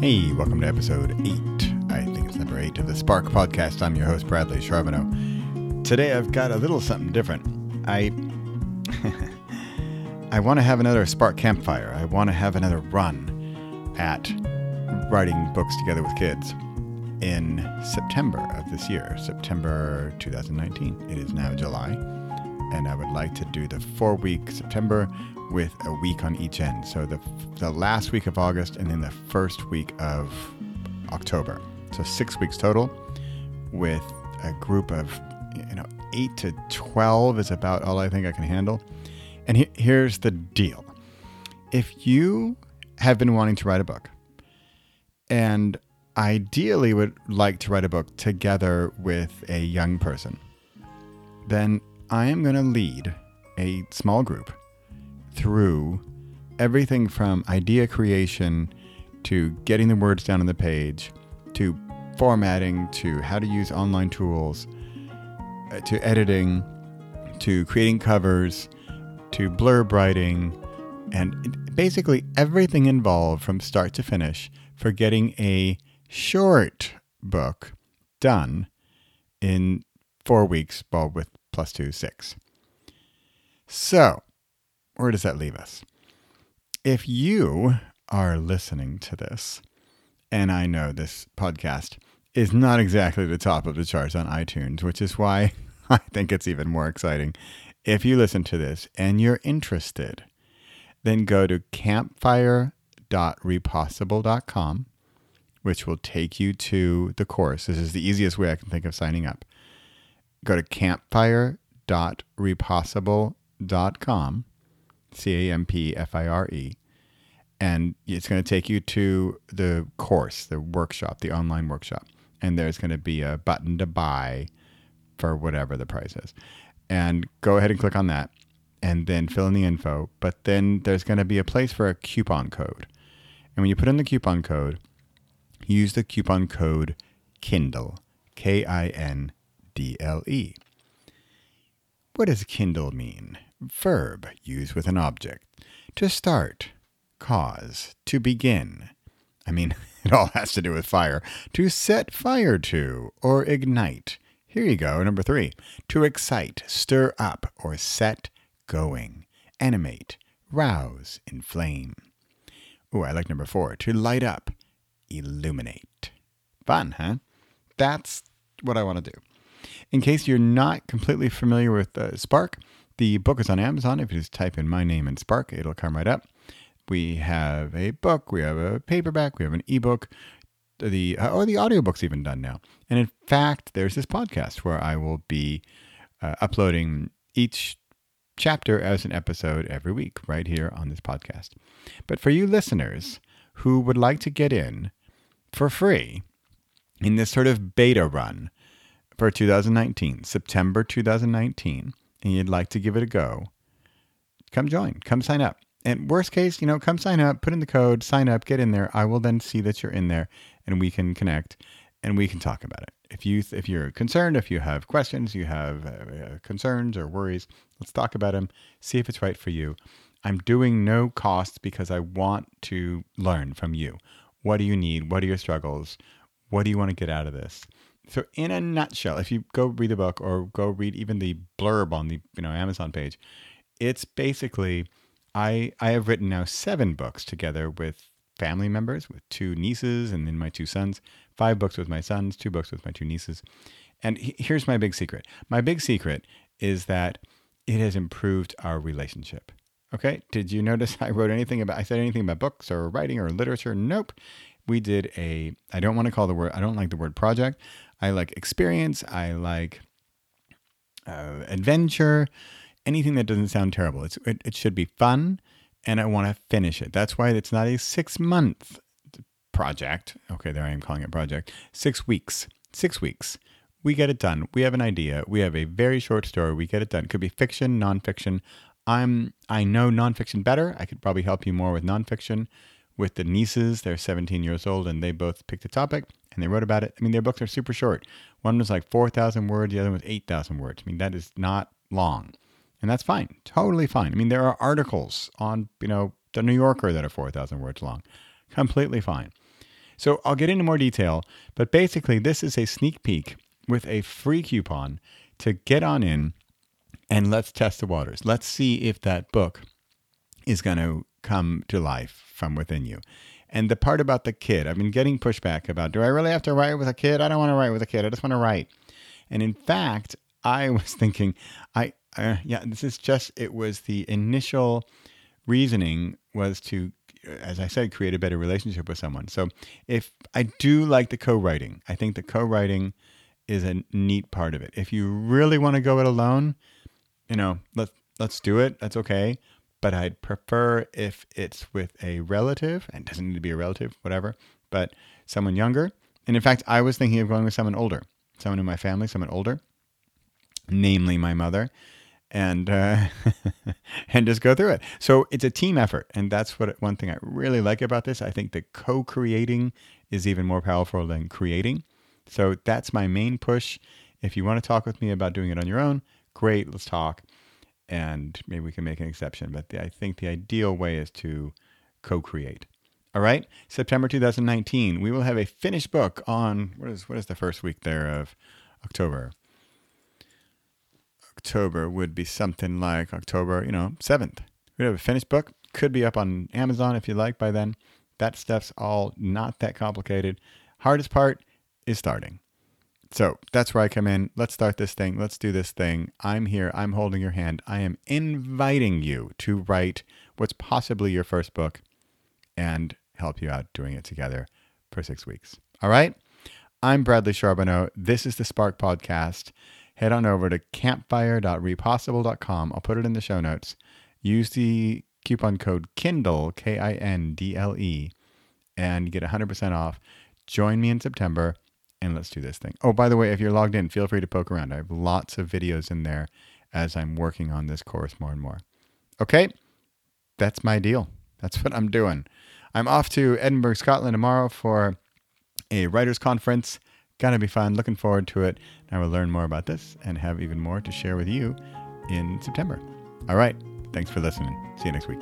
Hey, welcome to episode 8. I think it's number 8 of the Spark podcast. I'm your host, Bradley Charbonneau. Today I've got a little something different. I I want to have another Spark campfire. I want to have another run at writing books together with kids in September of this year, September 2019. It is now July, and I would like to do the four week September with a week on each end. So the, the last week of August and then the first week of October. So six weeks total with a group of, you know, eight to 12 is about all I think I can handle. And he- here's the deal if you have been wanting to write a book and ideally would like to write a book together with a young person, then I am going to lead a small group through everything from idea creation to getting the words down on the page to formatting to how to use online tools uh, to editing to creating covers to blurb writing and basically everything involved from start to finish for getting a short book done in four weeks, well, with plus two, six. So, where does that leave us? If you are listening to this, and I know this podcast is not exactly the top of the charts on iTunes, which is why I think it's even more exciting. If you listen to this and you're interested, then go to campfire.repossible.com, which will take you to the course. This is the easiest way I can think of signing up. Go to campfire.repossible.com C A M P F I R E. And it's going to take you to the course, the workshop, the online workshop. And there's going to be a button to buy for whatever the price is. And go ahead and click on that and then fill in the info. But then there's going to be a place for a coupon code. And when you put in the coupon code, use the coupon code Kindle, K I N D L E. What does Kindle mean? Verb used with an object. To start, cause, to begin. I mean, it all has to do with fire. To set fire to or ignite. Here you go, number three. To excite, stir up, or set going. Animate, rouse, inflame. Ooh, I like number four. To light up, illuminate. Fun, huh? That's what I want to do. In case you're not completely familiar with uh, Spark, the book is on Amazon. If you just type in my name and Spark, it'll come right up. We have a book, we have a paperback, we have an ebook. The uh, oh, the audiobook's even done now. And in fact, there's this podcast where I will be uh, uploading each chapter as an episode every week right here on this podcast. But for you listeners who would like to get in for free in this sort of beta run for 2019, September 2019, and you'd like to give it a go, come join, come sign up. And worst case, you know, come sign up, put in the code, sign up, get in there. I will then see that you're in there and we can connect and we can talk about it. If you if you're concerned, if you have questions, you have uh, concerns or worries, let's talk about them. See if it's right for you. I'm doing no cost because I want to learn from you. What do you need? What are your struggles? What do you want to get out of this? So, in a nutshell, if you go read the book or go read even the blurb on the you know Amazon page, it's basically I I have written now seven books together with family members, with two nieces and then my two sons. Five books with my sons, two books with my two nieces. And he, here's my big secret. My big secret is that it has improved our relationship. Okay. Did you notice I wrote anything about, I said anything about books or writing or literature? Nope. We did a, I don't want to call the word, I don't like the word project. I like experience. I like uh, adventure. Anything that doesn't sound terrible. It's, it, it should be fun and I want to finish it. That's why it's not a six month project. Okay, there I am calling it project. Six weeks. Six weeks. We get it done. We have an idea. We have a very short story. We get it done. It could be fiction, nonfiction. I'm I know nonfiction better. I could probably help you more with nonfiction. With the nieces, they're 17 years old and they both picked a topic and they wrote about it. I mean, their books are super short. One was like 4,000 words, the other was 8,000 words. I mean, that is not long. And that's fine. Totally fine. I mean, there are articles on, you know, the New Yorker that are 4,000 words long. Completely fine. So I'll get into more detail, but basically, this is a sneak peek with a free coupon to get on in and let's test the waters. Let's see if that book is going to come to life from within you. And the part about the kid, I've been getting pushback about do I really have to write with a kid? I don't want to write with a kid. I just want to write. And in fact, I was thinking, I, uh, yeah, this is just, it was the initial reasoning was to, as I said, create a better relationship with someone. So if I do like the co writing, I think the co writing is a neat part of it. If you really want to go it alone, you know, let's, let's do it. That's okay but I'd prefer if it's with a relative, and doesn't need to be a relative, whatever, but someone younger. And in fact, I was thinking of going with someone older, someone in my family, someone older, namely my mother, and uh, and just go through it. So it's a team effort, and that's what one thing I really like about this. I think the co-creating is even more powerful than creating. So that's my main push. If you want to talk with me about doing it on your own, great, let's talk and maybe we can make an exception. But the, I think the ideal way is to co create. All right, September 2019, we will have a finished book on what is what is the first week there of October. October would be something like October, you know, 7th. We have a finished book. Could be up on Amazon if you like by then. That stuff's all not that complicated. Hardest part is starting. So that's where I come in. Let's start this thing. Let's do this thing. I'm here. I'm holding your hand. I am inviting you to write what's possibly your first book and help you out doing it together for six weeks. All right. I'm Bradley Charbonneau. This is the Spark Podcast. Head on over to campfire.repossible.com. I'll put it in the show notes. Use the coupon code KINDLE, K I N D L E, and get 100% off. Join me in September and let's do this thing. Oh, by the way, if you're logged in, feel free to poke around. I have lots of videos in there as I'm working on this course more and more. Okay, that's my deal. That's what I'm doing. I'm off to Edinburgh, Scotland tomorrow for a writers' conference. Gonna be fun. Looking forward to it. I will learn more about this and have even more to share with you in September. All right. Thanks for listening. See you next week.